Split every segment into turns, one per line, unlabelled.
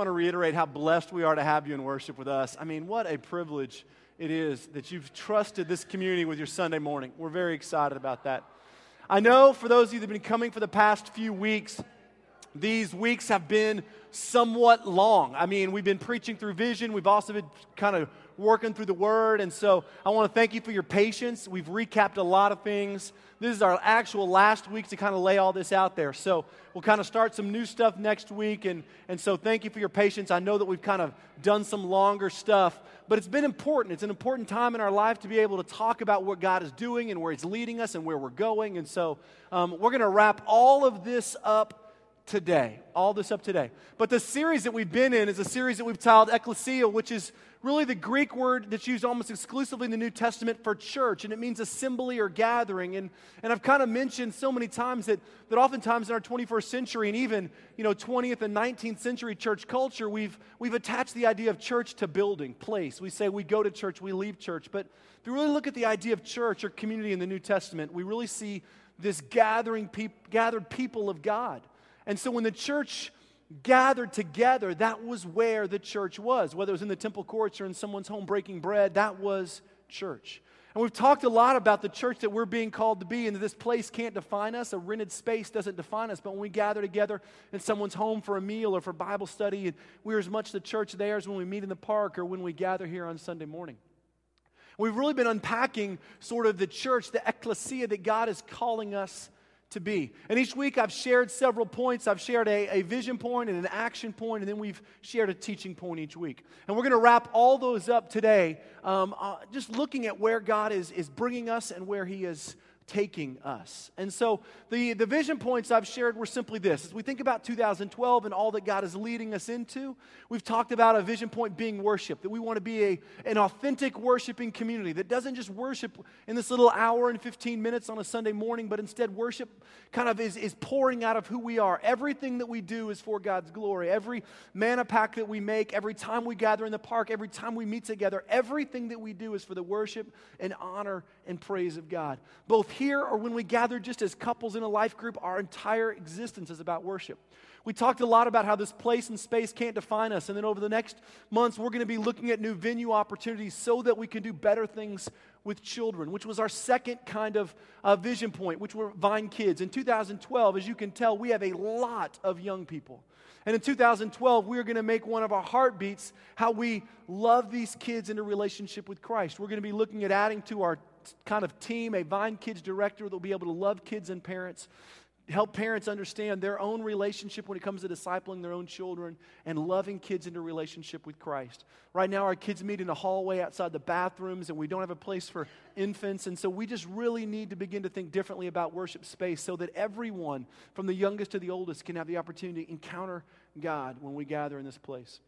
want to reiterate how blessed we are to have you in worship with us. I mean, what a privilege it is that you've trusted this community with your Sunday morning. We're very excited about that. I know for those of you that have been coming for the past few weeks, these weeks have been somewhat long. I mean, we've been preaching through vision, we've also been kind of working through the word. And so I want to thank you for your patience. We've recapped a lot of things. This is our actual last week to kind of lay all this out there. So we'll kind of start some new stuff next week. And, and so thank you for your patience. I know that we've kind of done some longer stuff, but it's been important. It's an important time in our life to be able to talk about what God is doing and where He's leading us and where we're going. And so um, we're going to wrap all of this up today. All this up today. But the series that we've been in is a series that we've titled Ekklesia, which is really the Greek word that's used almost exclusively in the New Testament for church, and it means assembly or gathering. And, and I've kind of mentioned so many times that, that oftentimes in our 21st century and even, you know, 20th and 19th century church culture, we've, we've attached the idea of church to building, place. We say we go to church, we leave church. But if you really look at the idea of church or community in the New Testament, we really see this gathering peop- gathered people of God. And so when the church gathered together, that was where the church was. Whether it was in the temple courts or in someone's home breaking bread, that was church. And we've talked a lot about the church that we're being called to be, and that this place can't define us. A rented space doesn't define us. But when we gather together in someone's home for a meal or for Bible study, and we're as much the church there as when we meet in the park or when we gather here on Sunday morning. We've really been unpacking sort of the church, the ekklesia that God is calling us to be. And each week I've shared several points. I've shared a, a vision point and an action point, and then we've shared a teaching point each week. And we're going to wrap all those up today, um, uh, just looking at where God is, is bringing us and where He is taking us. And so the, the vision points I've shared were simply this. As we think about 2012 and all that God is leading us into, we've talked about a vision point being worship, that we want to be a, an authentic worshiping community that doesn't just worship in this little hour and 15 minutes on a Sunday morning, but instead worship kind of is, is pouring out of who we are. Everything that we do is for God's glory. Every manna pack that we make, every time we gather in the park, every time we meet together, everything that we do is for the worship and honor and praise of God. Both here or when we gather just as couples in a life group, our entire existence is about worship. We talked a lot about how this place and space can't define us. And then over the next months, we're going to be looking at new venue opportunities so that we can do better things with children, which was our second kind of uh, vision point, which were Vine Kids. In 2012, as you can tell, we have a lot of young people. And in 2012, we are going to make one of our heartbeats how we love these kids in a relationship with Christ. We're going to be looking at adding to our kind of team a Vine Kids director that will be able to love kids and parents, help parents understand their own relationship when it comes to discipling their own children and loving kids into relationship with Christ. Right now, our kids meet in the hallway outside the bathrooms, and we don't have a place for infants. And so we just really need to begin to think differently about worship space so that everyone, from the youngest to the oldest, can have the opportunity to encounter God when we gather in this place.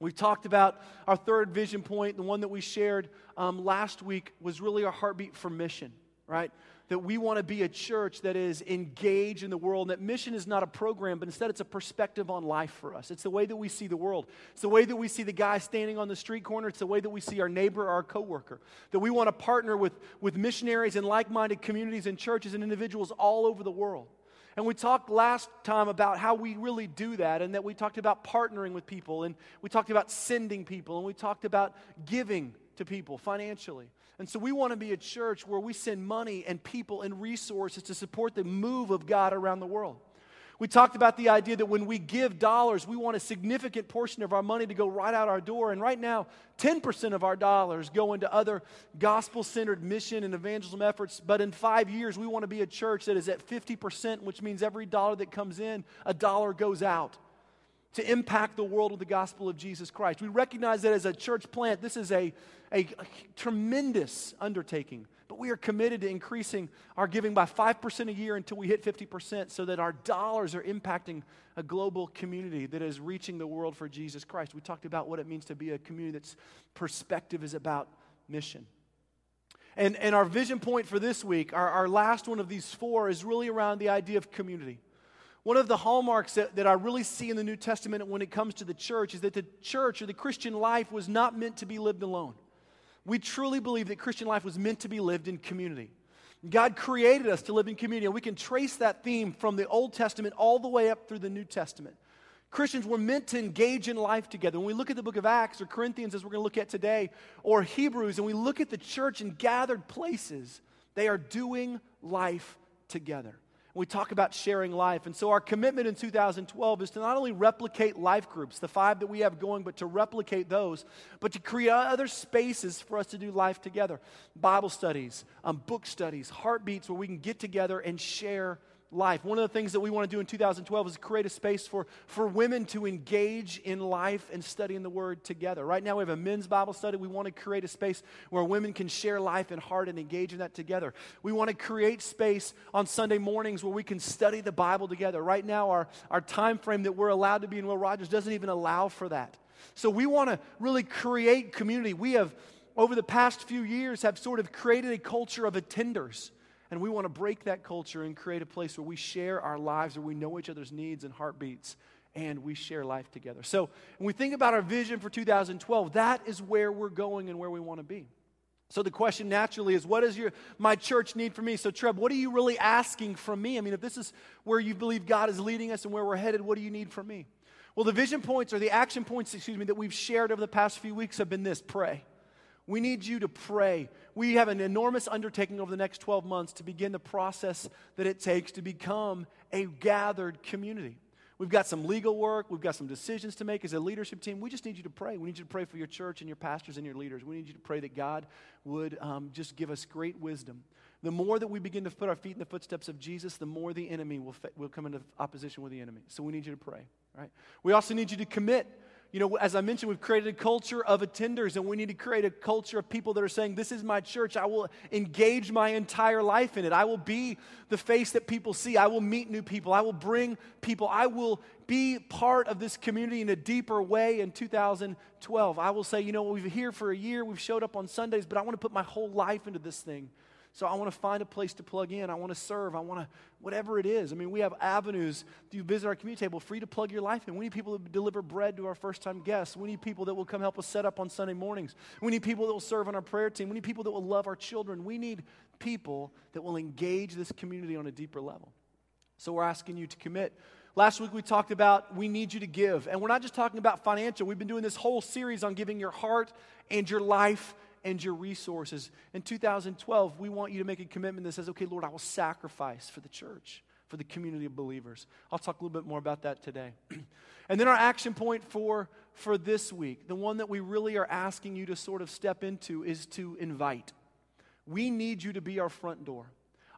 We've talked about our third vision point, the one that we shared um, last week was really our heartbeat for mission, right? That we want to be a church that is engaged in the world, and that mission is not a program, but instead it's a perspective on life for us. It's the way that we see the world. It's the way that we see the guy standing on the street corner. It's the way that we see our neighbor or our coworker. That we want to partner with, with missionaries and like minded communities and churches and individuals all over the world. And we talked last time about how we really do that, and that we talked about partnering with people, and we talked about sending people, and we talked about giving to people financially. And so we want to be a church where we send money and people and resources to support the move of God around the world. We talked about the idea that when we give dollars, we want a significant portion of our money to go right out our door. And right now, 10% of our dollars go into other gospel centered mission and evangelism efforts. But in five years, we want to be a church that is at 50%, which means every dollar that comes in, a dollar goes out to impact the world with the gospel of Jesus Christ. We recognize that as a church plant, this is a, a, a tremendous undertaking. But we are committed to increasing our giving by 5% a year until we hit 50% so that our dollars are impacting a global community that is reaching the world for Jesus Christ. We talked about what it means to be a community that's perspective is about mission. And, and our vision point for this week, our, our last one of these four, is really around the idea of community. One of the hallmarks that, that I really see in the New Testament when it comes to the church is that the church or the Christian life was not meant to be lived alone. We truly believe that Christian life was meant to be lived in community. God created us to live in community, and we can trace that theme from the Old Testament all the way up through the New Testament. Christians were meant to engage in life together. When we look at the book of Acts or Corinthians, as we're going to look at today, or Hebrews, and we look at the church in gathered places, they are doing life together. We talk about sharing life. And so, our commitment in 2012 is to not only replicate life groups, the five that we have going, but to replicate those, but to create other spaces for us to do life together Bible studies, um, book studies, heartbeats where we can get together and share life. One of the things that we want to do in 2012 is create a space for, for women to engage in life and studying the Word together. Right now, we have a men's Bible study. We want to create a space where women can share life and heart and engage in that together. We want to create space on Sunday mornings where we can study the Bible together. Right now, our, our time frame that we're allowed to be in Will Rogers doesn't even allow for that. So we want to really create community. We have, over the past few years, have sort of created a culture of attenders and we want to break that culture and create a place where we share our lives, where we know each other's needs and heartbeats, and we share life together. So when we think about our vision for 2012, that is where we're going and where we want to be. So the question naturally is, what does your my church need from me? So Treb, what are you really asking from me? I mean, if this is where you believe God is leading us and where we're headed, what do you need from me? Well, the vision points or the action points, excuse me, that we've shared over the past few weeks have been this: pray. We need you to pray. We have an enormous undertaking over the next 12 months to begin the process that it takes to become a gathered community. We've got some legal work. We've got some decisions to make as a leadership team. We just need you to pray. We need you to pray for your church and your pastors and your leaders. We need you to pray that God would um, just give us great wisdom. The more that we begin to put our feet in the footsteps of Jesus, the more the enemy will, will come into opposition with the enemy. So we need you to pray. Right? We also need you to commit you know, as I mentioned, we've created a culture of attenders, and we need to create a culture of people that are saying, This is my church. I will engage my entire life in it. I will be the face that people see. I will meet new people. I will bring people. I will be part of this community in a deeper way in 2012. I will say, You know, we've here for a year, we've showed up on Sundays, but I want to put my whole life into this thing. So I want to find a place to plug in. I want to serve. I want to, whatever it is. I mean, we have avenues. You visit our community table, free to plug your life in. We need people to deliver bread to our first time guests. We need people that will come help us set up on Sunday mornings. We need people that will serve on our prayer team. We need people that will love our children. We need people that will engage this community on a deeper level. So we're asking you to commit. Last week we talked about we need you to give. And we're not just talking about financial. We've been doing this whole series on giving your heart and your life and your resources. In 2012, we want you to make a commitment that says, okay, Lord, I will sacrifice for the church, for the community of believers. I'll talk a little bit more about that today. and then our action point for, for this week, the one that we really are asking you to sort of step into, is to invite. We need you to be our front door.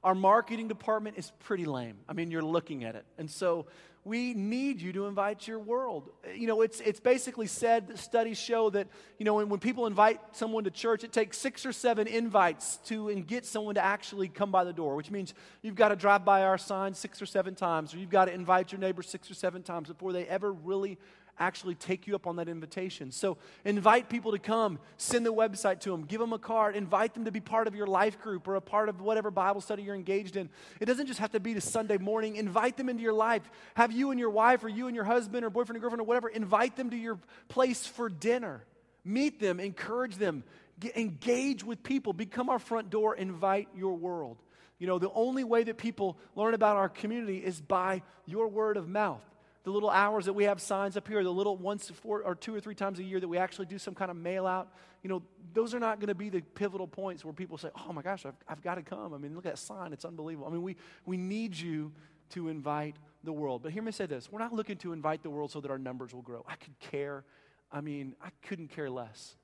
Our marketing department is pretty lame. I mean, you're looking at it. And so we need you to invite your world. You know, it's, it's basically said, that studies show that, you know, when, when people invite someone to church, it takes six or seven invites to and get someone to actually come by the door, which means you've got to drive by our sign six or seven times, or you've got to invite your neighbor six or seven times before they ever really actually take you up on that invitation. So invite people to come, send the website to them, give them a card, invite them to be part of your life group or a part of whatever Bible study you're engaged in. It doesn't just have to be to Sunday morning. Invite them into your life. Have you and your wife or you and your husband or boyfriend or girlfriend or whatever, invite them to your place for dinner. Meet them, encourage them, get, engage with people, become our front door, invite your world. You know, the only way that people learn about our community is by your word of mouth the little hours that we have signs up here, the little once four or two or three times a year that we actually do some kind of mail out, you know, those are not going to be the pivotal points where people say, oh my gosh, I've, I've got to come. I mean, look at that sign, it's unbelievable. I mean, we, we need you to invite the world. But hear me say this we're not looking to invite the world so that our numbers will grow. I could care. I mean, I couldn't care less.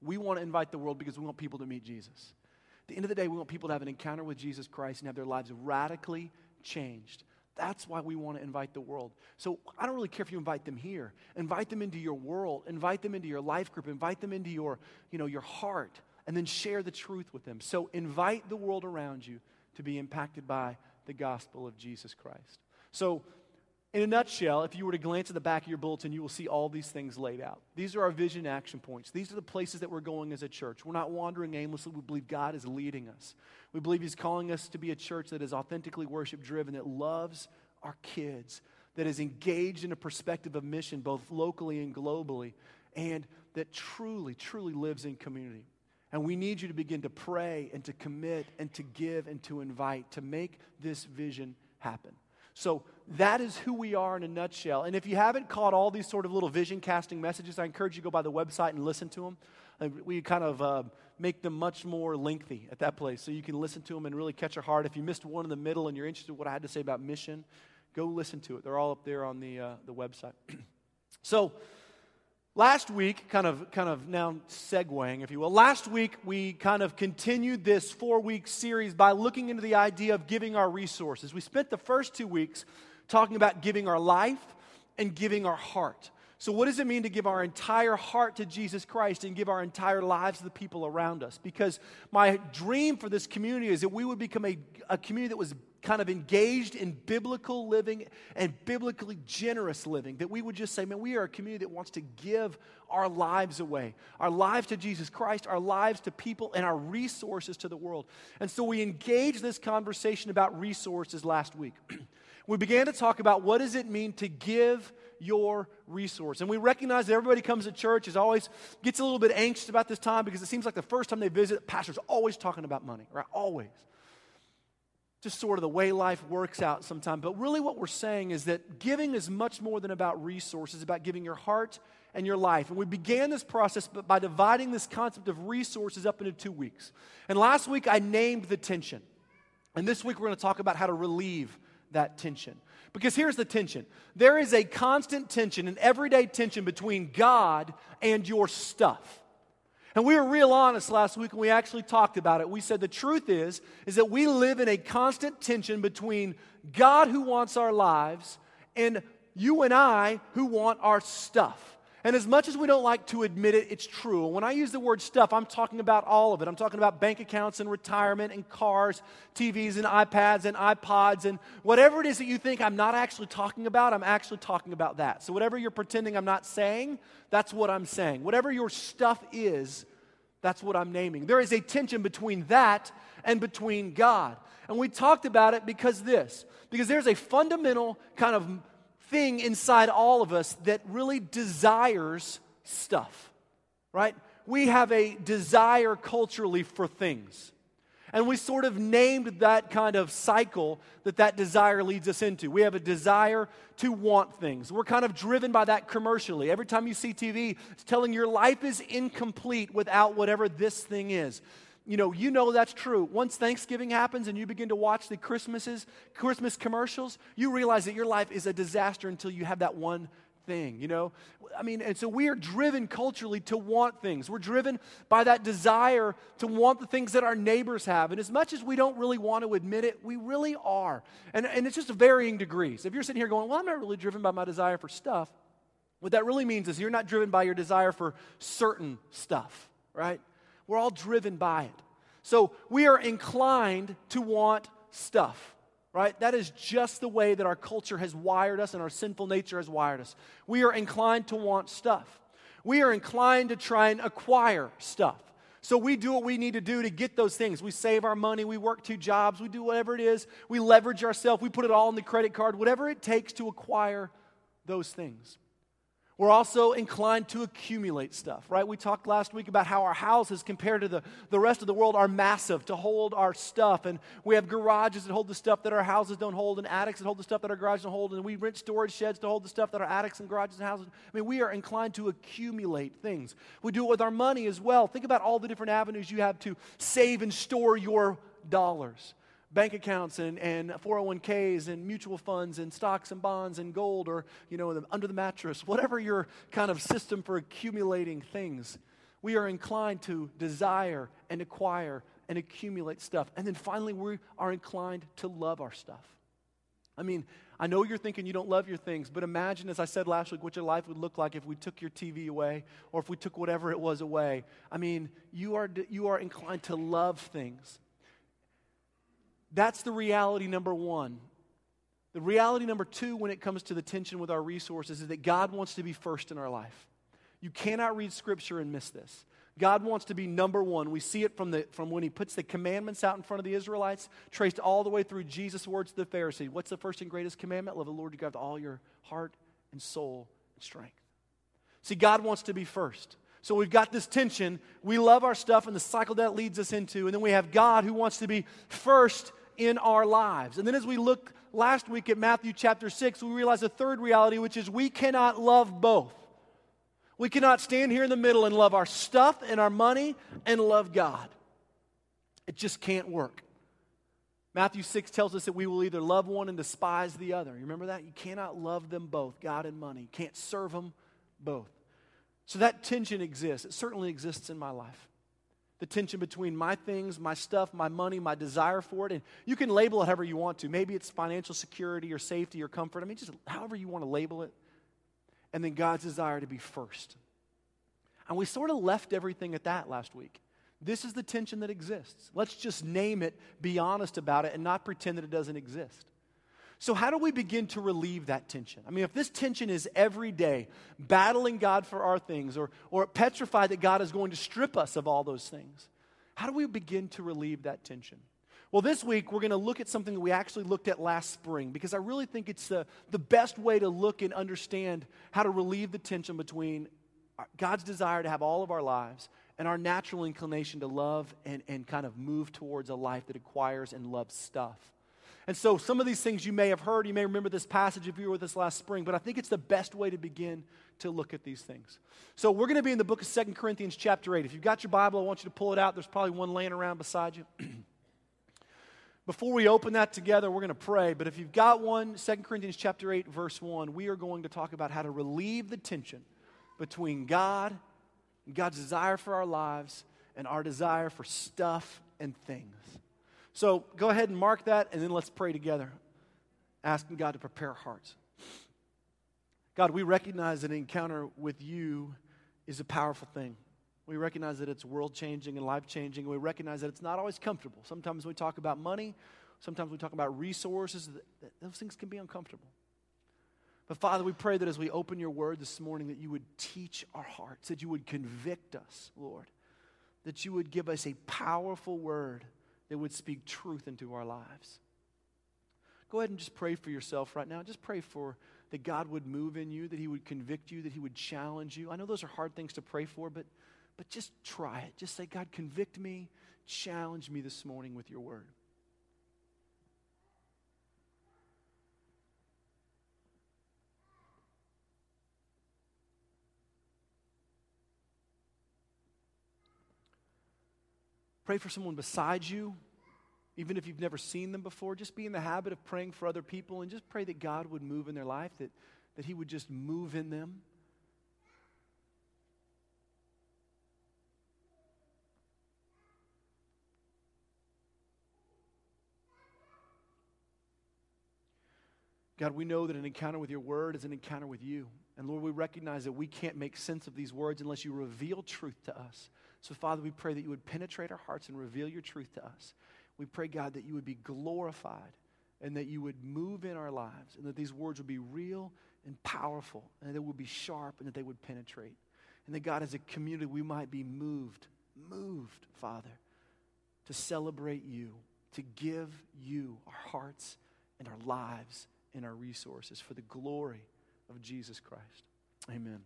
We want to invite the world because we want people to meet Jesus. At the end of the day, we want people to have an encounter with Jesus Christ and have their lives radically changed. That's why we want to invite the world. So I don't really care if you invite them here. Invite them into your world. Invite them into your life group. Invite them into your, you know, your heart. And then share the truth with them. So invite the world around you to be impacted by the gospel of Jesus Christ. So in a nutshell, if you were to glance at the back of your bulletin, you will see all these things laid out. These are our vision action points. These are the places that we're going as a church. We're not wandering aimlessly. We believe God is leading us. We believe He's calling us to be a church that is authentically worship driven, that loves our kids, that is engaged in a perspective of mission, both locally and globally, and that truly, truly lives in community. And we need you to begin to pray and to commit and to give and to invite to make this vision happen. So, that is who we are in a nutshell. And if you haven't caught all these sort of little vision casting messages, I encourage you to go by the website and listen to them. We kind of uh, make them much more lengthy at that place so you can listen to them and really catch your heart. If you missed one in the middle and you're interested in what I had to say about mission, go listen to it. They're all up there on the, uh, the website. so, last week, kind of, kind of now segueing, if you will, last week we kind of continued this four week series by looking into the idea of giving our resources. We spent the first two weeks talking about giving our life and giving our heart. So, what does it mean to give our entire heart to Jesus Christ and give our entire lives to the people around us? Because my dream for this community is that we would become a, a community that was kind of engaged in biblical living and biblically generous living. That we would just say, man, we are a community that wants to give our lives away, our lives to Jesus Christ, our lives to people, and our resources to the world. And so we engaged this conversation about resources last week. we began to talk about what does it mean to give your resource. And we recognize that everybody comes to church is always gets a little bit anxious about this time because it seems like the first time they visit, pastor's always talking about money, right? Always. Just sort of the way life works out sometimes. But really what we're saying is that giving is much more than about resources, about giving your heart and your life. And we began this process by dividing this concept of resources up into two weeks. And last week I named the tension. And this week we're going to talk about how to relieve that tension. Because here's the tension there is a constant tension, an everyday tension between God and your stuff. And we were real honest last week and we actually talked about it. We said the truth is is that we live in a constant tension between God who wants our lives and you and I who want our stuff. And as much as we don't like to admit it, it's true. When I use the word stuff, I'm talking about all of it. I'm talking about bank accounts and retirement and cars, TVs and iPads and iPods and whatever it is that you think I'm not actually talking about, I'm actually talking about that. So whatever you're pretending I'm not saying, that's what I'm saying. Whatever your stuff is, that's what I'm naming. There is a tension between that and between God. And we talked about it because this, because there's a fundamental kind of thing inside all of us that really desires stuff, right? We have a desire culturally for things. And we sort of named that kind of cycle that that desire leads us into. We have a desire to want things. We're kind of driven by that commercially. Every time you see TV, it's telling your life is incomplete without whatever this thing is you know, you know that's true. Once Thanksgiving happens and you begin to watch the Christmases, Christmas commercials, you realize that your life is a disaster until you have that one thing, you know? I mean, and so we are driven culturally to want things. We're driven by that desire to want the things that our neighbors have. And as much as we don't really want to admit it, we really are. And, and it's just varying degrees. If you're sitting here going, well, I'm not really driven by my desire for stuff, what that really means is you're not driven by your desire for certain stuff, right? We're all driven by it. So we are inclined to want stuff, right? That is just the way that our culture has wired us and our sinful nature has wired us. We are inclined to want stuff. We are inclined to try and acquire stuff. So we do what we need to do to get those things. We save our money, we work two jobs, we do whatever it is, we leverage ourselves, we put it all on the credit card, whatever it takes to acquire those things. We're also inclined to accumulate stuff, right? We talked last week about how our houses, compared to the, the rest of the world, are massive to hold our stuff. And we have garages that hold the stuff that our houses don't hold, and attics that hold the stuff that our garages don't hold. And we rent storage sheds to hold the stuff that our attics and garages and houses. I mean, we are inclined to accumulate things. We do it with our money as well. Think about all the different avenues you have to save and store your dollars bank accounts and, and 401ks and mutual funds and stocks and bonds and gold or, you know, under the mattress, whatever your kind of system for accumulating things, we are inclined to desire and acquire and accumulate stuff. And then finally, we are inclined to love our stuff. I mean, I know you're thinking you don't love your things, but imagine, as I said last week, what your life would look like if we took your TV away or if we took whatever it was away. I mean, you are, you are inclined to love things. That's the reality number one. The reality number two, when it comes to the tension with our resources, is that God wants to be first in our life. You cannot read Scripture and miss this. God wants to be number one. We see it from, the, from when He puts the commandments out in front of the Israelites, traced all the way through Jesus' words to the Pharisee. What's the first and greatest commandment? Love the Lord your God with all your heart and soul and strength. See, God wants to be first. So we've got this tension. We love our stuff and the cycle that leads us into. And then we have God who wants to be first in our lives. And then as we look last week at Matthew chapter 6, we realize a third reality, which is we cannot love both. We cannot stand here in the middle and love our stuff and our money and love God. It just can't work. Matthew 6 tells us that we will either love one and despise the other. You remember that? You cannot love them both, God and money. You can't serve them both. So that tension exists. It certainly exists in my life. The tension between my things, my stuff, my money, my desire for it. And you can label it however you want to. Maybe it's financial security or safety or comfort. I mean, just however you want to label it and then God's desire to be first. And we sort of left everything at that last week. This is the tension that exists. Let's just name it, be honest about it, and not pretend that it doesn't exist. So, how do we begin to relieve that tension? I mean, if this tension is every day battling God for our things or, or petrified that God is going to strip us of all those things, how do we begin to relieve that tension? Well, this week we're going to look at something that we actually looked at last spring because I really think it's the, the best way to look and understand how to relieve the tension between God's desire to have all of our lives and our natural inclination to love and, and kind of move towards a life that acquires and loves stuff. And so, some of these things you may have heard, you may remember this passage if you were with us last spring, but I think it's the best way to begin to look at these things. So, we're going to be in the book of Second Corinthians, chapter 8. If you've got your Bible, I want you to pull it out. There's probably one laying around beside you. Before we open that together, we're going to pray. But if you've got one, 2 Corinthians chapter 8, verse 1, we are going to talk about how to relieve the tension between God, God's desire for our lives, and our desire for stuff and things. So go ahead and mark that, and then let's pray together, asking God to prepare hearts. God, we recognize that an encounter with you is a powerful thing. We recognize that it's world changing and life changing. We recognize that it's not always comfortable. Sometimes we talk about money, sometimes we talk about resources. Those things can be uncomfortable. But Father, we pray that as we open your word this morning, that you would teach our hearts, that you would convict us, Lord, that you would give us a powerful word that would speak truth into our lives. Go ahead and just pray for yourself right now. Just pray for that God would move in you, that He would convict you, that He would challenge you. I know those are hard things to pray for, but but just try it. Just say, God, convict me, challenge me this morning with your word. Pray for someone beside you, even if you've never seen them before. Just be in the habit of praying for other people and just pray that God would move in their life, that, that He would just move in them. God, we know that an encounter with your word is an encounter with you. And Lord, we recognize that we can't make sense of these words unless you reveal truth to us. So, Father, we pray that you would penetrate our hearts and reveal your truth to us. We pray, God, that you would be glorified and that you would move in our lives and that these words would be real and powerful and that they would be sharp and that they would penetrate. And that, God, as a community, we might be moved, moved, Father, to celebrate you, to give you our hearts and our lives and our resources for the glory of Jesus Christ. Amen.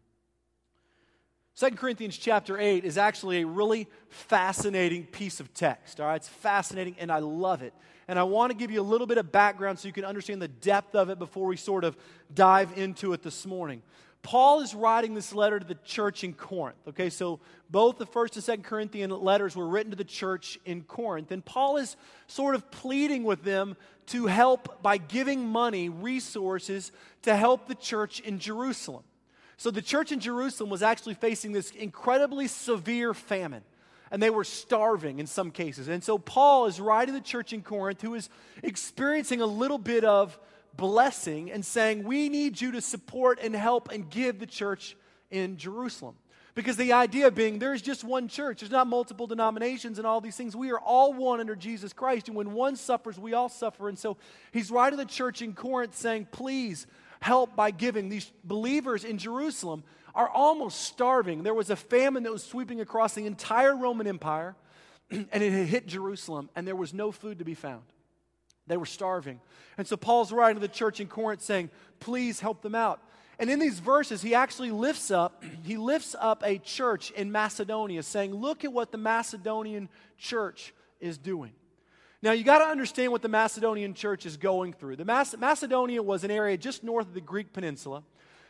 2 Corinthians chapter 8 is actually a really fascinating piece of text. All right, it's fascinating and I love it. And I want to give you a little bit of background so you can understand the depth of it before we sort of dive into it this morning. Paul is writing this letter to the church in Corinth. Okay, so both the first and second Corinthian letters were written to the church in Corinth. And Paul is sort of pleading with them to help by giving money, resources to help the church in Jerusalem. So the church in Jerusalem was actually facing this incredibly severe famine. And they were starving in some cases. And so Paul is writing the church in Corinth who is experiencing a little bit of blessing and saying, We need you to support and help and give the church in Jerusalem. Because the idea being there's just one church, there's not multiple denominations and all these things. We are all one under Jesus Christ. And when one suffers, we all suffer. And so he's writing the church in Corinth saying, Please help by giving. These believers in Jerusalem are almost starving. There was a famine that was sweeping across the entire Roman Empire, and it had hit Jerusalem, and there was no food to be found. They were starving. And so Paul's writing to the church in Corinth saying, please help them out. And in these verses, he actually lifts up, he lifts up a church in Macedonia, saying, Look at what the Macedonian church is doing. Now, you got to understand what the Macedonian church is going through. The Mac- Macedonia was an area just north of the Greek peninsula.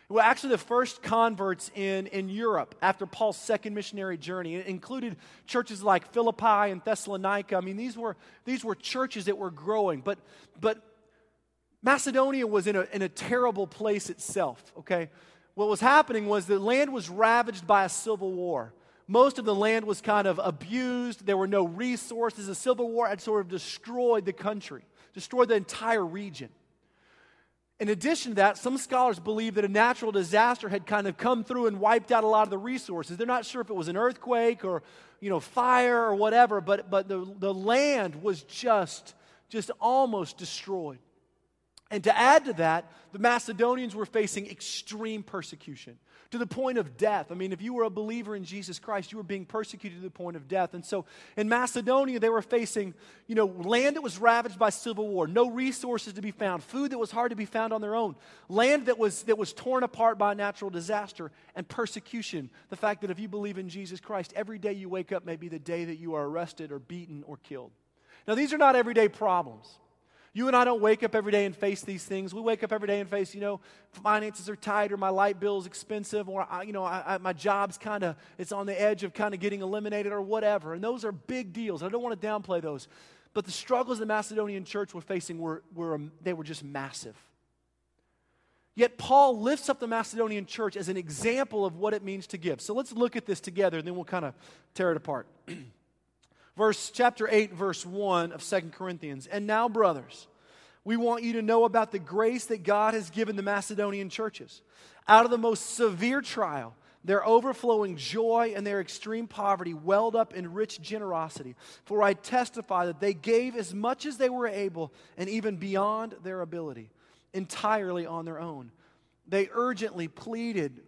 Well, actually, the first converts in, in Europe after Paul's second missionary journey. It included churches like Philippi and Thessalonica. I mean, these were, these were churches that were growing. But, but Macedonia was in a, in a terrible place itself, okay? What was happening was the land was ravaged by a civil war. Most of the land was kind of abused. There were no resources. The Civil War had sort of destroyed the country, destroyed the entire region. In addition to that, some scholars believe that a natural disaster had kind of come through and wiped out a lot of the resources. They're not sure if it was an earthquake or, you know, fire or whatever, but, but the, the land was just, just almost destroyed. And to add to that, the Macedonians were facing extreme persecution to the point of death. I mean, if you were a believer in Jesus Christ, you were being persecuted to the point of death. And so in Macedonia, they were facing, you know, land that was ravaged by civil war, no resources to be found, food that was hard to be found on their own, land that was, that was torn apart by natural disaster, and persecution. The fact that if you believe in Jesus Christ, every day you wake up may be the day that you are arrested or beaten or killed. Now, these are not everyday problems. You and I don't wake up every day and face these things. We wake up every day and face, you know, finances are tight or my light bill is expensive or, I, you know, I, I, my job's kind of, it's on the edge of kind of getting eliminated or whatever. And those are big deals. I don't want to downplay those. But the struggles the Macedonian church were facing were, were um, they were just massive. Yet Paul lifts up the Macedonian church as an example of what it means to give. So let's look at this together and then we'll kind of tear it apart. verse chapter 8 verse 1 of Second Corinthians. And now brothers, we want you to know about the grace that God has given the Macedonian churches. Out of the most severe trial, their overflowing joy and their extreme poverty welled up in rich generosity. For I testify that they gave as much as they were able and even beyond their ability, entirely on their own. They urgently pleaded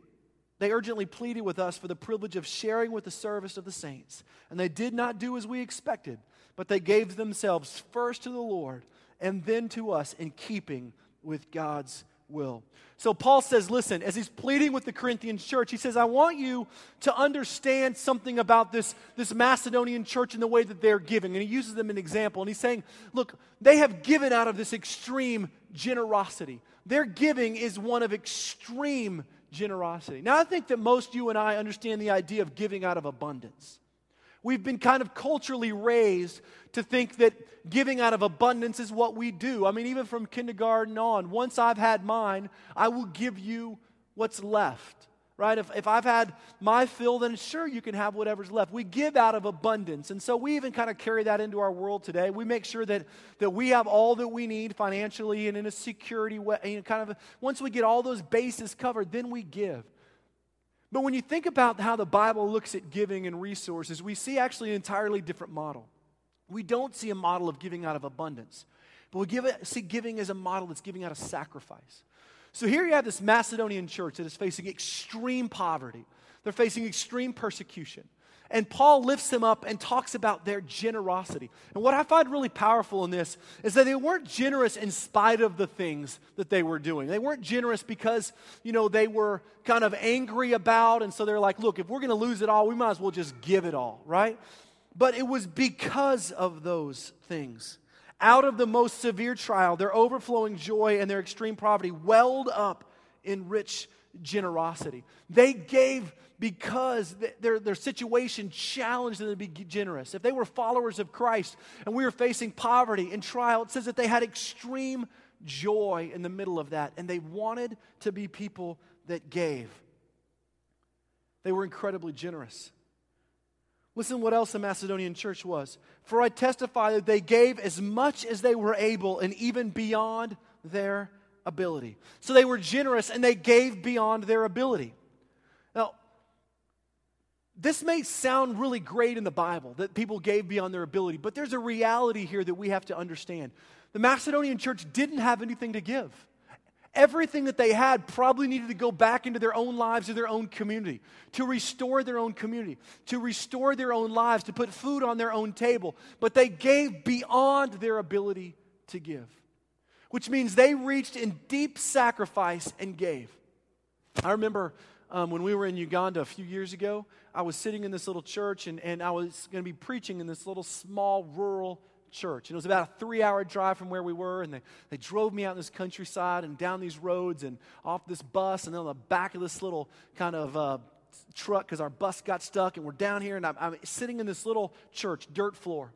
they urgently pleaded with us for the privilege of sharing with the service of the saints. And they did not do as we expected, but they gave themselves first to the Lord and then to us in keeping with God's will. So Paul says, listen, as he's pleading with the Corinthian church, he says, I want you to understand something about this, this Macedonian church and the way that they're giving. And he uses them an example. And he's saying, look, they have given out of this extreme generosity. Their giving is one of extreme generosity. Now, I think that most you and I understand the idea of giving out of abundance. We've been kind of culturally raised to think that giving out of abundance is what we do. I mean, even from kindergarten on, once I've had mine, I will give you what's left right? If, if I've had my fill, then sure, you can have whatever's left. We give out of abundance. And so we even kind of carry that into our world today. We make sure that, that we have all that we need financially and in a security way. You know, kind of, once we get all those bases covered, then we give. But when you think about how the Bible looks at giving and resources, we see actually an entirely different model. We don't see a model of giving out of abundance, but we give it, see giving as a model that's giving out of sacrifice. So here you have this Macedonian church that is facing extreme poverty, they're facing extreme persecution. And Paul lifts them up and talks about their generosity. And what I find really powerful in this is that they weren't generous in spite of the things that they were doing. They weren't generous because, you know, they were kind of angry about, and so they're like, look, if we're going to lose it all, we might as well just give it all, right? But it was because of those things out of the most severe trial, their overflowing joy and their extreme poverty welled up in rich generosity. They gave because their, their situation challenged them to be generous. If they were followers of Christ and we were facing poverty and trial, it says that they had extreme joy in the middle of that and they wanted to be people that gave. They were incredibly generous. Listen what else the Macedonian church was. For I testify that they gave as much as they were able and even beyond their ability. So they were generous and they gave beyond their ability. Now, this may sound really great in the Bible that people gave beyond their ability, but there's a reality here that we have to understand. The Macedonian church didn't have anything to give everything that they had probably needed to go back into their own lives or their own community, to restore their own community, to restore their own lives, to put food on their own table. But they gave beyond their ability to give, which means they reached in deep sacrifice and gave. I remember um, when we were in Uganda a few years ago, I was sitting in this little church and, and I was going to be preaching in this little small rural church. And it was about a three hour drive from where we were. And they, they drove me out in this countryside and down these roads and off this bus and then on the back of this little kind of uh, truck because our bus got stuck. And we're down here and I'm, I'm, sitting in this little church, dirt floor.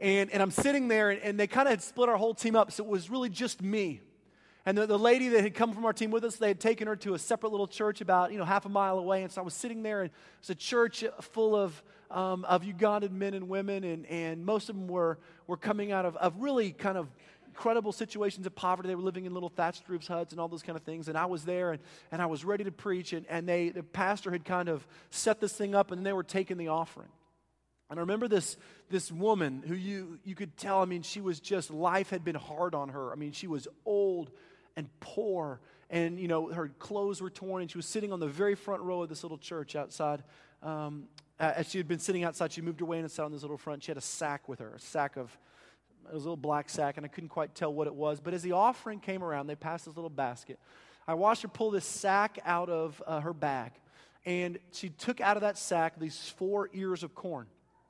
And, and I'm sitting there and, and they kind of had split our whole team up. So it was really just me. And the, the lady that had come from our team with us, they had taken her to a separate little church about, you know, half a mile away. And so I was sitting there, and it's a church full of, um, of Ugandan men and women, and, and most of them were, were coming out of, of really kind of incredible situations of poverty. They were living in little thatched roofs, huts, and all those kind of things. And I was there, and, and I was ready to preach, and, and they, the pastor had kind of set this thing up, and they were taking the offering. And I remember this, this woman who you, you could tell, I mean, she was just, life had been hard on her. I mean, she was old and poor. And, you know, her clothes were torn, and she was sitting on the very front row of this little church outside. Um, as she had been sitting outside, she moved her way and sat on this little front. She had a sack with her, a sack of, it was a little black sack, and I couldn't quite tell what it was. But as the offering came around, they passed this little basket. I watched her pull this sack out of uh, her bag, and she took out of that sack these four ears of corn,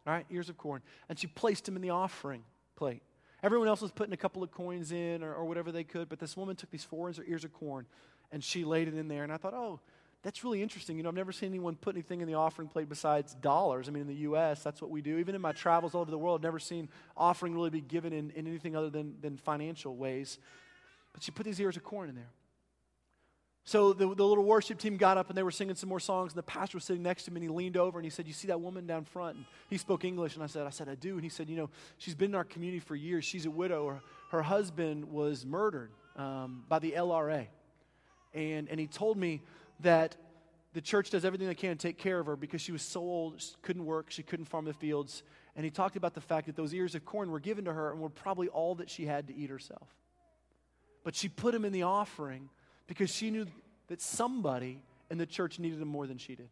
right? Ears of corn, and she placed them in the offering plate. Everyone else was putting a couple of coins in or, or whatever they could, but this woman took these four ears of corn and she laid it in there. And I thought, oh, that's really interesting. You know, I've never seen anyone put anything in the offering plate besides dollars. I mean, in the U.S., that's what we do. Even in my travels all over the world, I've never seen offering really be given in, in anything other than, than financial ways. But she put these ears of corn in there. So the, the little worship team got up and they were singing some more songs, and the pastor was sitting next to him and he leaned over and he said, You see that woman down front? And he spoke English, and I said, I said, I do. And he said, You know, she's been in our community for years. She's a widow. Her, her husband was murdered um, by the LRA. And, and he told me that the church does everything they can to take care of her because she was so old, she couldn't work, she couldn't farm the fields. And he talked about the fact that those ears of corn were given to her and were probably all that she had to eat herself. But she put them in the offering because she knew that somebody in the church needed them more than she did.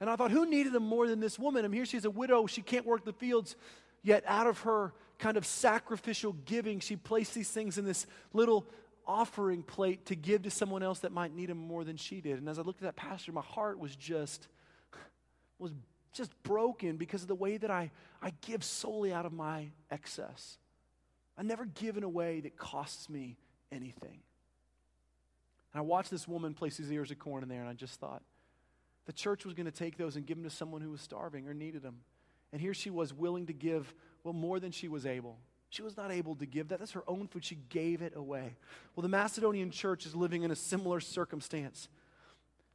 And I thought, who needed them more than this woman? I mean, here she's a widow, she can't work the fields, yet out of her kind of sacrificial giving, she placed these things in this little offering plate to give to someone else that might need them more than she did. And as I looked at that pastor, my heart was just was just broken because of the way that I, I give solely out of my excess. I never give in a way that costs me anything. And I watched this woman place these ears of corn in there, and I just thought, the church was going to take those and give them to someone who was starving or needed them. And here she was willing to give, well, more than she was able. She was not able to give that. That's her own food. She gave it away. Well, the Macedonian church is living in a similar circumstance.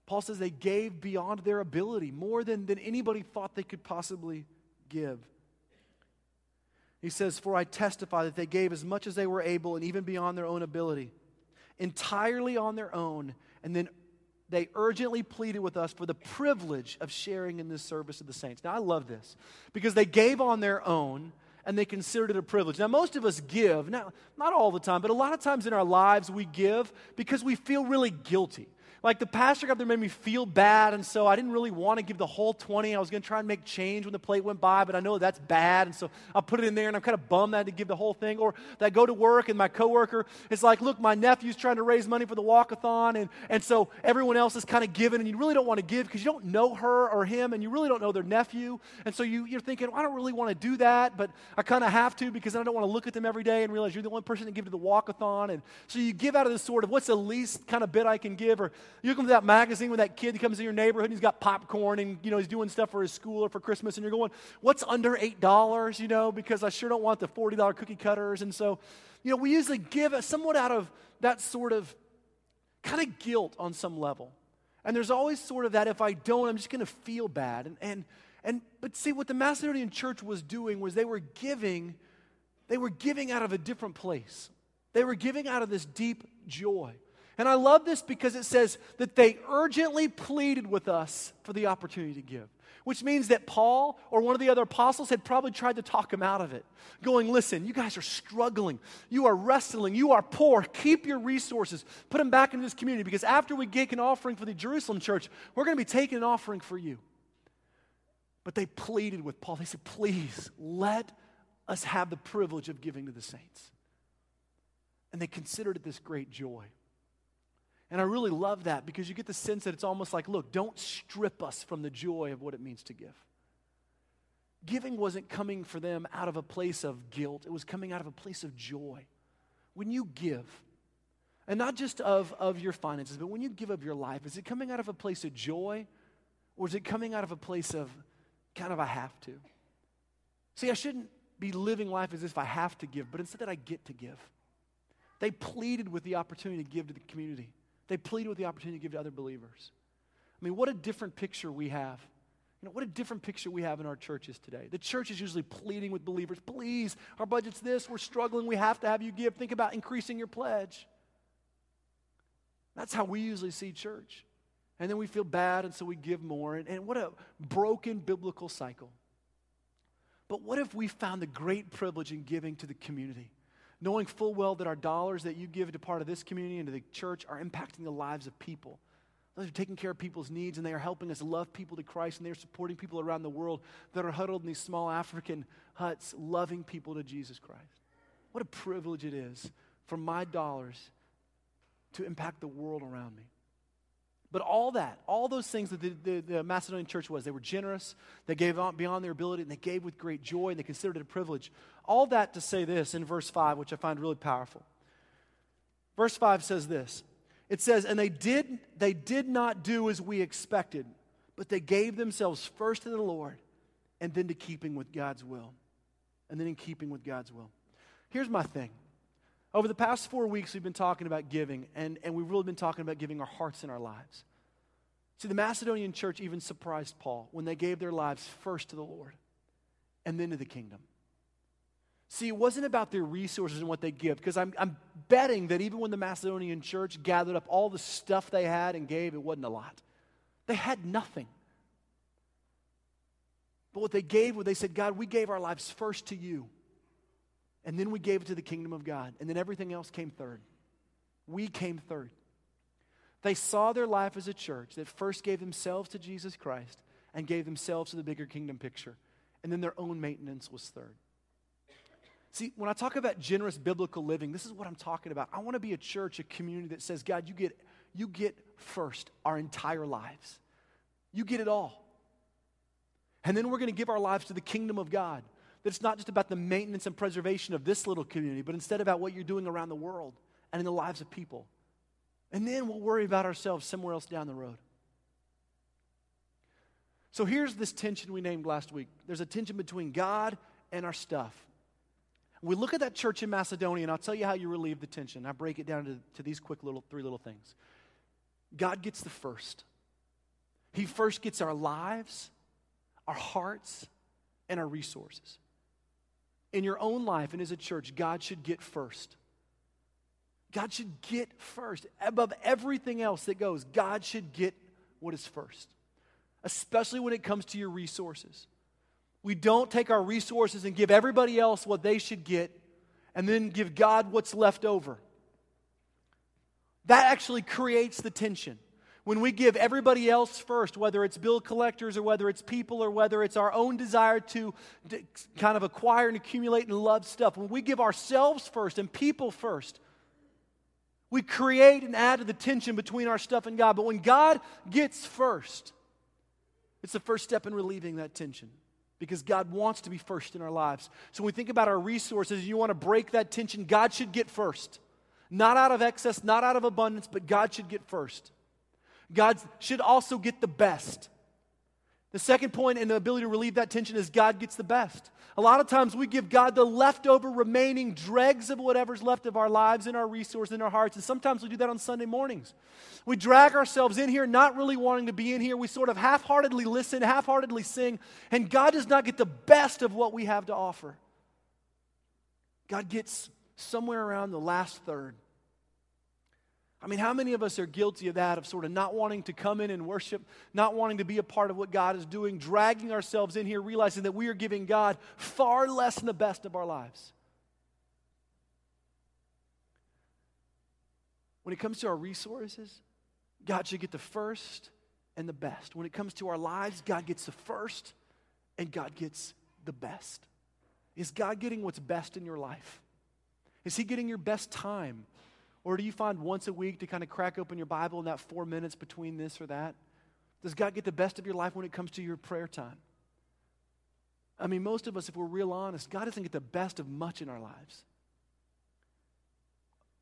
Paul says they gave beyond their ability, more than, than anybody thought they could possibly give. He says, For I testify that they gave as much as they were able and even beyond their own ability entirely on their own, and then they urgently pleaded with us for the privilege of sharing in this service of the saints. Now, I love this because they gave on their own and they considered it a privilege. Now, most of us give, now, not all the time, but a lot of times in our lives we give because we feel really guilty. Like the pastor got there made me feel bad, and so I didn't really want to give the whole 20. I was going to try and make change when the plate went by, but I know that's bad, and so I put it in there, and I'm kind of bummed that to give the whole thing. Or that I go to work, and my coworker is like, look, my nephew's trying to raise money for the walkathon, and, and so everyone else is kind of giving, and you really don't want to give because you don't know her or him, and you really don't know their nephew. And so you, you're thinking, well, I don't really want to do that, but I kind of have to because I don't want to look at them every day and realize you're the only person to give to the walkathon. And so you give out of this sort of what's the least kind of bit I can give, or you come to that magazine with that kid comes in your neighborhood and he's got popcorn and, you know, he's doing stuff for his school or for Christmas and you're going, what's under $8, you know, because I sure don't want the $40 cookie cutters. And so, you know, we usually give somewhat out of that sort of kind of guilt on some level. And there's always sort of that if I don't, I'm just going to feel bad. And, and, and, but see, what the Macedonian church was doing was they were giving, they were giving out of a different place. They were giving out of this deep joy. And I love this because it says that they urgently pleaded with us for the opportunity to give, which means that Paul or one of the other apostles had probably tried to talk him out of it, going, Listen, you guys are struggling. You are wrestling. You are poor. Keep your resources. Put them back into this community because after we take an offering for the Jerusalem church, we're going to be taking an offering for you. But they pleaded with Paul. They said, Please let us have the privilege of giving to the saints. And they considered it this great joy. And I really love that because you get the sense that it's almost like, look, don't strip us from the joy of what it means to give. giving wasn't coming for them out of a place of guilt, it was coming out of a place of joy. When you give, and not just of, of your finances, but when you give of your life, is it coming out of a place of joy or is it coming out of a place of kind of I have to? See, I shouldn't be living life as if I have to give, but instead that I get to give. They pleaded with the opportunity to give to the community. They pleaded with the opportunity to give to other believers. I mean, what a different picture we have. You know, what a different picture we have in our churches today. The church is usually pleading with believers, please, our budget's this, we're struggling, we have to have you give. Think about increasing your pledge. That's how we usually see church. And then we feel bad, and so we give more. And, and what a broken biblical cycle. But what if we found the great privilege in giving to the community? Knowing full well that our dollars that you give to part of this community and to the church are impacting the lives of people. Those are taking care of people's needs and they are helping us love people to Christ and they're supporting people around the world that are huddled in these small African huts, loving people to Jesus Christ. What a privilege it is for my dollars to impact the world around me. But all that, all those things that the, the, the, Macedonian church was, they were generous, they gave beyond their ability, and they gave with great joy, and they considered it a privilege. All that to say this in verse 5, which I find really powerful. Verse 5 says this It says, And they did, they did not do as we expected, but they gave themselves first to the Lord, and then to keeping with God's will. And then in keeping with God's will. Here's my thing over the past four weeks, we've been talking about giving, and, and we've really been talking about giving our hearts and our lives. See, the Macedonian church even surprised Paul when they gave their lives first to the Lord and then to the kingdom. See, it wasn't about their resources and what they give, because I'm, I'm betting that even when the Macedonian church gathered up all the stuff they had and gave, it wasn't a lot. They had nothing. But what they gave, what they said, God, we gave our lives first to you. And then we gave it to the kingdom of God. And then everything else came third. We came third. They saw their life as a church that first gave themselves to Jesus Christ and gave themselves to the bigger kingdom picture. And then their own maintenance was third. See, when I talk about generous biblical living, this is what I'm talking about. I want to be a church, a community that says, God, you get, you get first our entire lives. You get it all. And then we're going to give our lives to the kingdom of God that it's not just about the maintenance and preservation of this little community, but instead about what you're doing around the world and in the lives of people. And then we'll worry about ourselves somewhere else down the road. So here's this tension we named last week there's a tension between God and our stuff. We look at that church in Macedonia, and I'll tell you how you relieve the tension. I break it down to, to these quick little three little things. God gets the first. He first gets our lives, our hearts, and our resources in your own life and as a church, God should get first. God should get first. Above everything else that goes, God should get what is first, especially when it comes to your resources. We don't take our resources and give everybody else what they should get and then give God what's left over. That actually creates the tension when we give everybody else first, whether it's bill collectors or whether it's people or whether it's our own desire to kind of acquire and accumulate and love stuff, when we give ourselves first and people first, we create and add to the tension between our stuff and God. But when God gets first, it's the first step in relieving that tension because God wants to be first in our lives. So when we think about our resources you want to break that tension, God should get first. Not out of excess, not out of abundance, but God should get first. God should also get the best. The second point in the ability to relieve that tension is God gets the best. A lot of times we give God the leftover remaining dregs of whatever's left of our lives and our resources and our hearts. And sometimes we do that on Sunday mornings. We drag ourselves in here not really wanting to be in here. We sort of half heartedly listen, half heartedly sing, and God does not get the best of what we have to offer. God gets somewhere around the last third. I mean, how many of us are guilty of that, of sort of not wanting to come in and worship, not wanting to be a part of what God is doing, dragging ourselves in here, realizing that we are giving God far less than the best of our lives? When it comes to our resources, God should get the first and the best. When it comes to our lives, God gets the first and God gets the best. Is God getting what's best in your life? Is He getting your best time? Or do you find once a week to kind of crack open your Bible in that four minutes between this or that? Does God get the best of your life when it comes to your prayer time? I mean, most of us, if we're real honest, God doesn't get the best of much in our lives.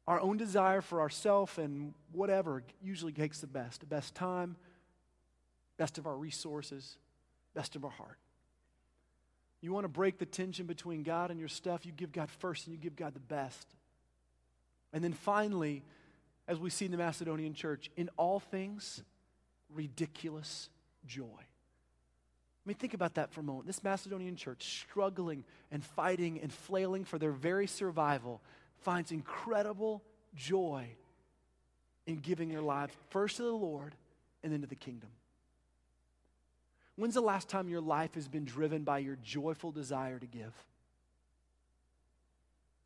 Our own desire for ourself and whatever usually takes the best the best time, best of our resources, best of our heart. You want to break the tension between God and your stuff, you give God first and you give God the best. And then finally, as we see in the Macedonian church, in all things, ridiculous joy. I mean, think about that for a moment. This Macedonian church, struggling and fighting and flailing for their very survival, finds incredible joy in giving their lives first to the Lord and then to the kingdom. When's the last time your life has been driven by your joyful desire to give?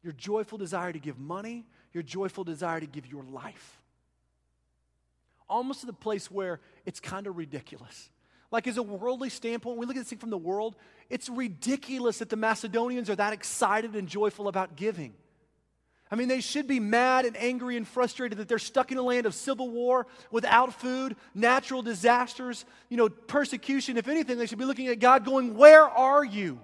Your joyful desire to give money, your joyful desire to give your life. Almost to the place where it's kind of ridiculous. Like, as a worldly standpoint, we look at this thing from the world, it's ridiculous that the Macedonians are that excited and joyful about giving. I mean, they should be mad and angry and frustrated that they're stuck in a land of civil war without food, natural disasters, you know, persecution. If anything, they should be looking at God going, Where are you?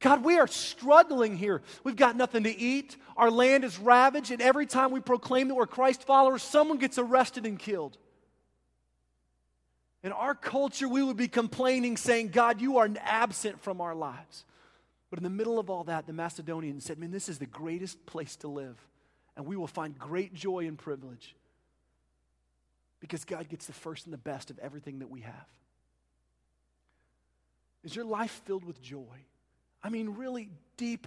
God, we are struggling here. We've got nothing to eat. Our land is ravaged, and every time we proclaim that we're Christ followers, someone gets arrested and killed. In our culture, we would be complaining, saying, God, you are absent from our lives. But in the middle of all that, the Macedonians said, Man, this is the greatest place to live. And we will find great joy and privilege because God gets the first and the best of everything that we have. Is your life filled with joy? I mean, really deep,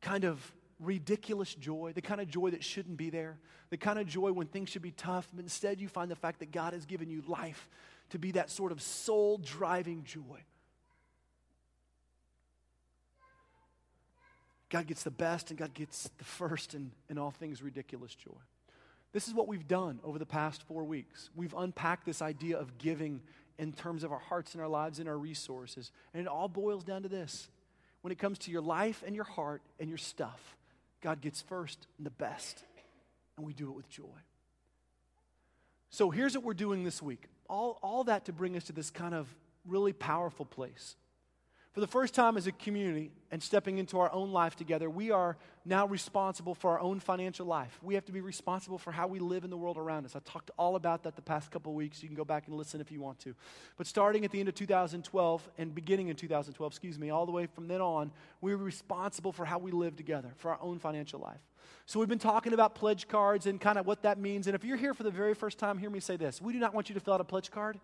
kind of ridiculous joy, the kind of joy that shouldn't be there, the kind of joy when things should be tough, but instead you find the fact that God has given you life to be that sort of soul driving joy. God gets the best and God gets the first and in all things ridiculous joy. This is what we've done over the past four weeks. We've unpacked this idea of giving in terms of our hearts and our lives and our resources. And it all boils down to this when it comes to your life and your heart and your stuff, God gets first and the best. And we do it with joy. So here's what we're doing this week. All, all that to bring us to this kind of really powerful place for the first time as a community and stepping into our own life together, we are now responsible for our own financial life. We have to be responsible for how we live in the world around us. I talked all about that the past couple weeks. You can go back and listen if you want to. But starting at the end of 2012 and beginning in 2012, excuse me, all the way from then on, we were responsible for how we live together, for our own financial life. So we've been talking about pledge cards and kind of what that means. And if you're here for the very first time, hear me say this. We do not want you to fill out a pledge card.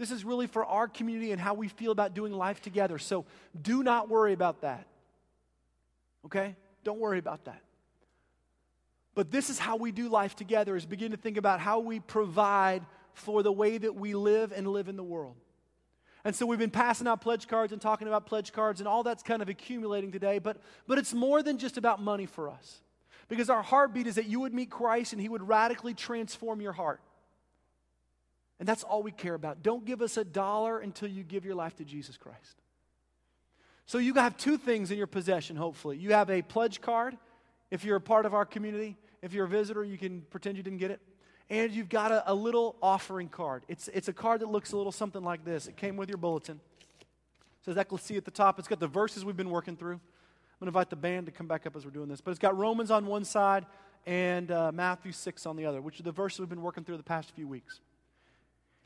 This is really for our community and how we feel about doing life together. So do not worry about that. Okay? Don't worry about that. But this is how we do life together is begin to think about how we provide for the way that we live and live in the world. And so we've been passing out pledge cards and talking about pledge cards and all that's kind of accumulating today, but but it's more than just about money for us. Because our heartbeat is that you would meet Christ and he would radically transform your heart. And that's all we care about. Don't give us a dollar until you give your life to Jesus Christ. So you have two things in your possession, hopefully. You have a pledge card if you're a part of our community. If you're a visitor, you can pretend you didn't get it. And you've got a, a little offering card. It's, it's a card that looks a little something like this. It came with your bulletin. It says Ekklesia at the top. It's got the verses we've been working through. I'm going to invite the band to come back up as we're doing this. But it's got Romans on one side and uh, Matthew 6 on the other, which are the verses we've been working through the past few weeks.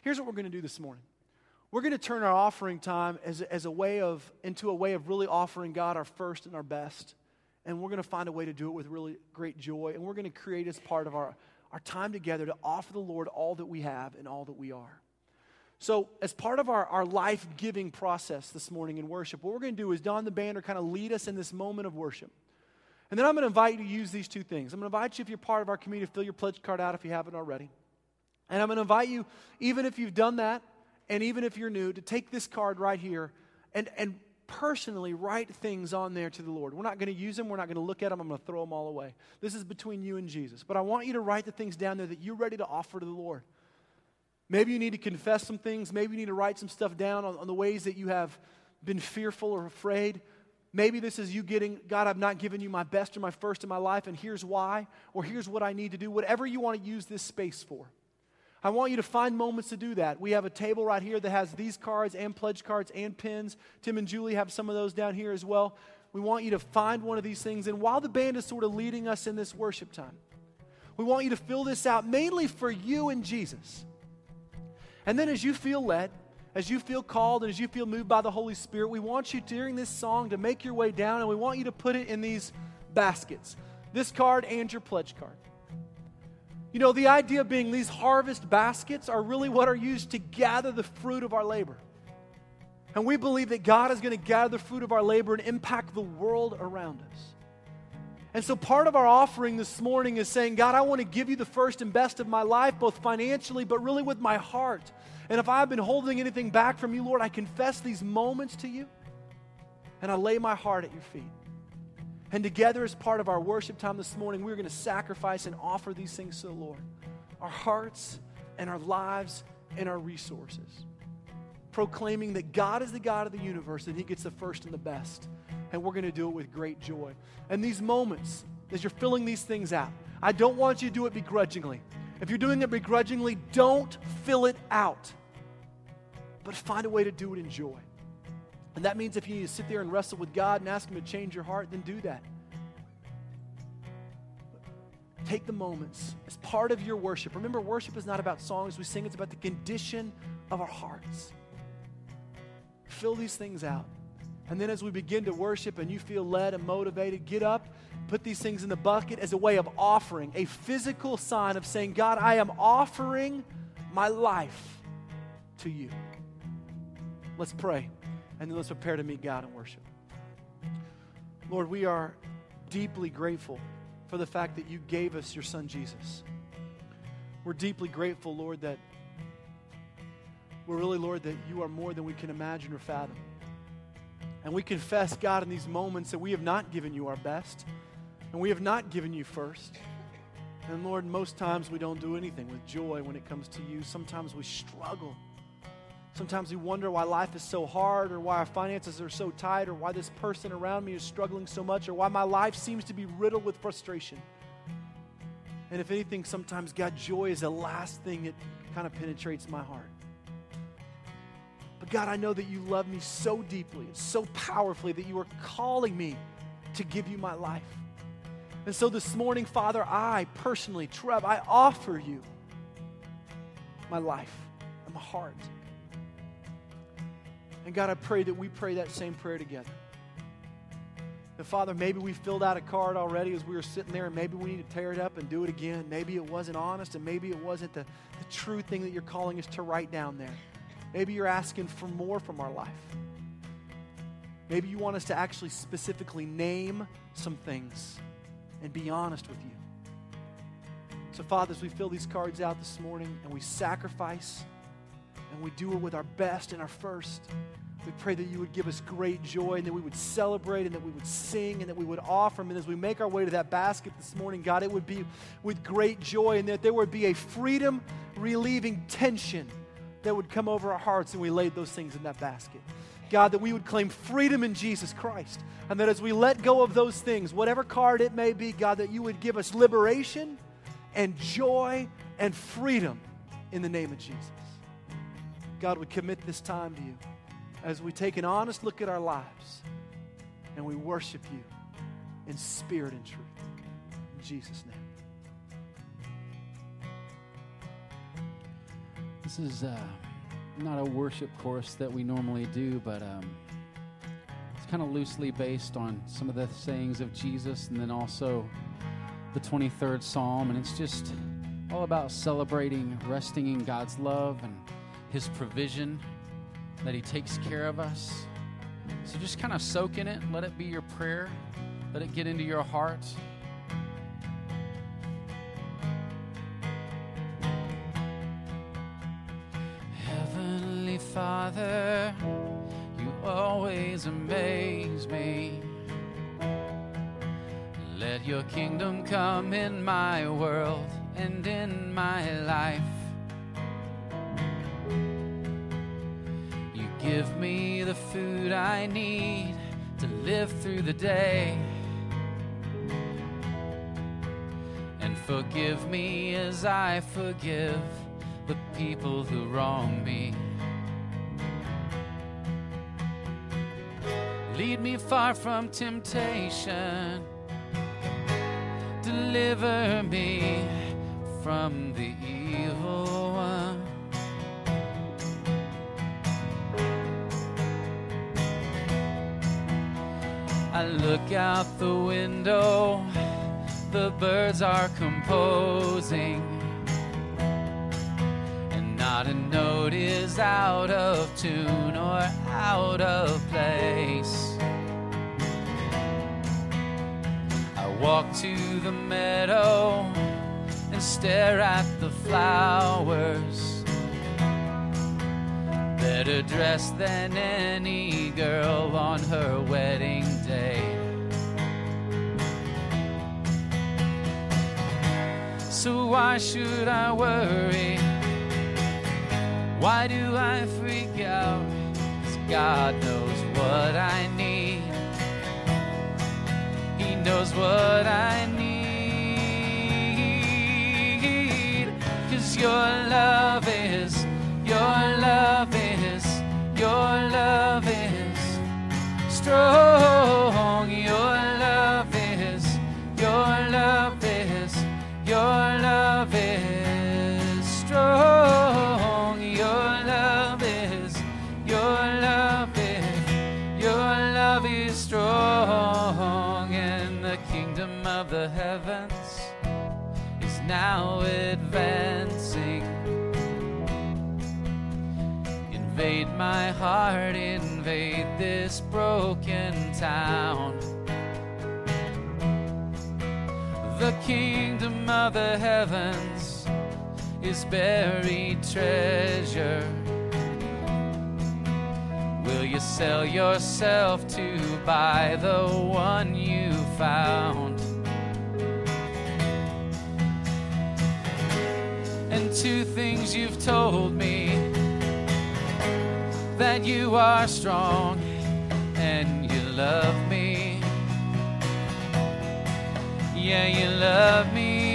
Here's what we're going to do this morning. We're going to turn our offering time as, as a way of, into a way of really offering God our first and our best. And we're going to find a way to do it with really great joy. And we're going to create as part of our, our time together to offer the Lord all that we have and all that we are. So, as part of our, our life giving process this morning in worship, what we're going to do is Don the band kind of lead us in this moment of worship. And then I'm going to invite you to use these two things. I'm going to invite you, if you're part of our community, to fill your pledge card out if you haven't already. And I'm going to invite you, even if you've done that, and even if you're new, to take this card right here and, and personally write things on there to the Lord. We're not going to use them, we're not going to look at them, I'm going to throw them all away. This is between you and Jesus. But I want you to write the things down there that you're ready to offer to the Lord. Maybe you need to confess some things, maybe you need to write some stuff down on, on the ways that you have been fearful or afraid. Maybe this is you getting, God, I've not given you my best or my first in my life, and here's why, or here's what I need to do, whatever you want to use this space for. I want you to find moments to do that. We have a table right here that has these cards and pledge cards and pins. Tim and Julie have some of those down here as well. We want you to find one of these things. And while the band is sort of leading us in this worship time, we want you to fill this out mainly for you and Jesus. And then as you feel led, as you feel called and as you feel moved by the Holy Spirit, we want you during this song to make your way down and we want you to put it in these baskets this card and your pledge card. You know, the idea being these harvest baskets are really what are used to gather the fruit of our labor. And we believe that God is going to gather the fruit of our labor and impact the world around us. And so, part of our offering this morning is saying, God, I want to give you the first and best of my life, both financially, but really with my heart. And if I've been holding anything back from you, Lord, I confess these moments to you and I lay my heart at your feet. And together, as part of our worship time this morning, we're going to sacrifice and offer these things to the Lord our hearts and our lives and our resources. Proclaiming that God is the God of the universe and He gets the first and the best. And we're going to do it with great joy. And these moments, as you're filling these things out, I don't want you to do it begrudgingly. If you're doing it begrudgingly, don't fill it out. But find a way to do it in joy. And that means if you sit there and wrestle with God and ask Him to change your heart, then do that. Take the moments as part of your worship. Remember, worship is not about songs we sing, it's about the condition of our hearts. Fill these things out. And then as we begin to worship and you feel led and motivated, get up, put these things in the bucket as a way of offering, a physical sign of saying, God, I am offering my life to you. Let's pray and then let's prepare to meet God and worship. Lord, we are deeply grateful for the fact that you gave us your son Jesus. We're deeply grateful, Lord, that we're really, Lord, that you are more than we can imagine or fathom. And we confess, God, in these moments that we have not given you our best and we have not given you first. And Lord, most times we don't do anything with joy when it comes to you. Sometimes we struggle. Sometimes we wonder why life is so hard, or why our finances are so tight, or why this person around me is struggling so much, or why my life seems to be riddled with frustration. And if anything, sometimes, God, joy is the last thing that kind of penetrates my heart. But God, I know that you love me so deeply and so powerfully that you are calling me to give you my life. And so this morning, Father, I personally, Trev, I offer you my life and my heart. And God, I pray that we pray that same prayer together. And Father, maybe we filled out a card already as we were sitting there, and maybe we need to tear it up and do it again. Maybe it wasn't honest, and maybe it wasn't the, the true thing that you're calling us to write down there. Maybe you're asking for more from our life. Maybe you want us to actually specifically name some things and be honest with you. So, Father, as we fill these cards out this morning and we sacrifice and we do it with our best and our first. We pray that you would give us great joy and that we would celebrate and that we would sing and that we would offer. And as we make our way to that basket this morning, God, it would be with great joy and that there would be a freedom relieving tension that would come over our hearts and we laid those things in that basket. God, that we would claim freedom in Jesus Christ. And that as we let go of those things, whatever card it may be, God, that you would give us liberation and joy and freedom in the name of Jesus. God, we commit this time to you as we take an honest look at our lives and we worship you in spirit and truth. In Jesus' name.
This is uh, not a worship course that we normally do, but um, it's kind of loosely based on some of the sayings of Jesus and then also the 23rd Psalm. And it's just all about celebrating, resting in God's love and his provision, that He takes care of us. So just kind of soak in it. Let it be your prayer. Let it get into your heart. Heavenly Father, you always amaze me. Let your kingdom come in my world and in my life. Food I need to live through the day. And forgive me as I forgive the people who wrong me. Lead me far from temptation. Deliver me from the I look out the window, the birds are composing, and not a note is out of tune or out of place. I walk to the meadow and stare at the flowers. Better dressed than any girl on her wedding day. So why should I worry? Why do I freak out? Cause God knows what I need. He knows what I need. Cause your love is, your love is, your love is strong. Your love is, your love is, your love is strong. Your love is, your love is, your love is strong. And the kingdom of the heavens is now advancing. Invade my heart, invade this broken town. The kingdom of the heavens is buried treasure. Will you sell yourself to buy the one you found? And two things you've told me that you are strong and you love me. Yeah, you love me.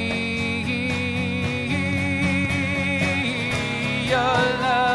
Your love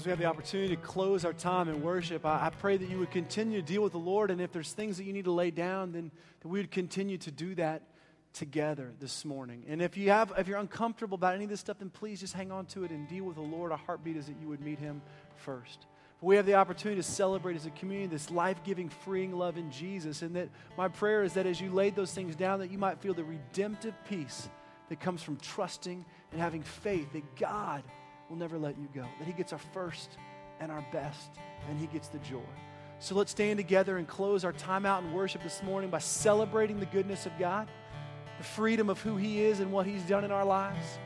As we have the opportunity to close our time in worship, I, I pray that you would continue to deal with the Lord. And if there's things that you need to lay down, then that we would continue to do that together this morning. And if you have, if you're uncomfortable about any of this stuff, then please just hang on to it and deal with the Lord. Our heartbeat is that you would meet Him first. But we have the opportunity to celebrate as a community this life-giving, freeing love in Jesus. And that my prayer is that as you laid those things down, that you might feel the redemptive peace that comes from trusting and having faith that God will never let you go. That He gets our first and our best, and He gets the joy. So let's stand together and close our time out in worship this morning by celebrating the goodness of God, the freedom of who He is and what He's done in our lives,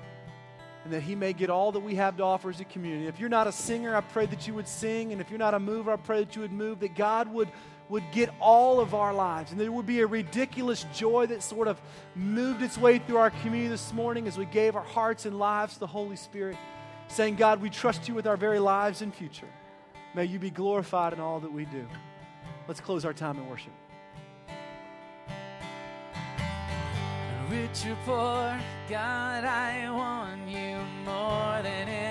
and that He may get all that we have to offer as a community. If you're not a singer, I pray that you would sing, and if you're not a mover, I pray that you would move, that God would would get all of our lives. And there would be a ridiculous joy that sort of moved its way through our community this morning as we gave our hearts and lives to the Holy Spirit. Saying, God, we trust you with our very lives and future. May you be glorified in all that we do. Let's close our time in worship.
Rich or poor, God, I want you more than any.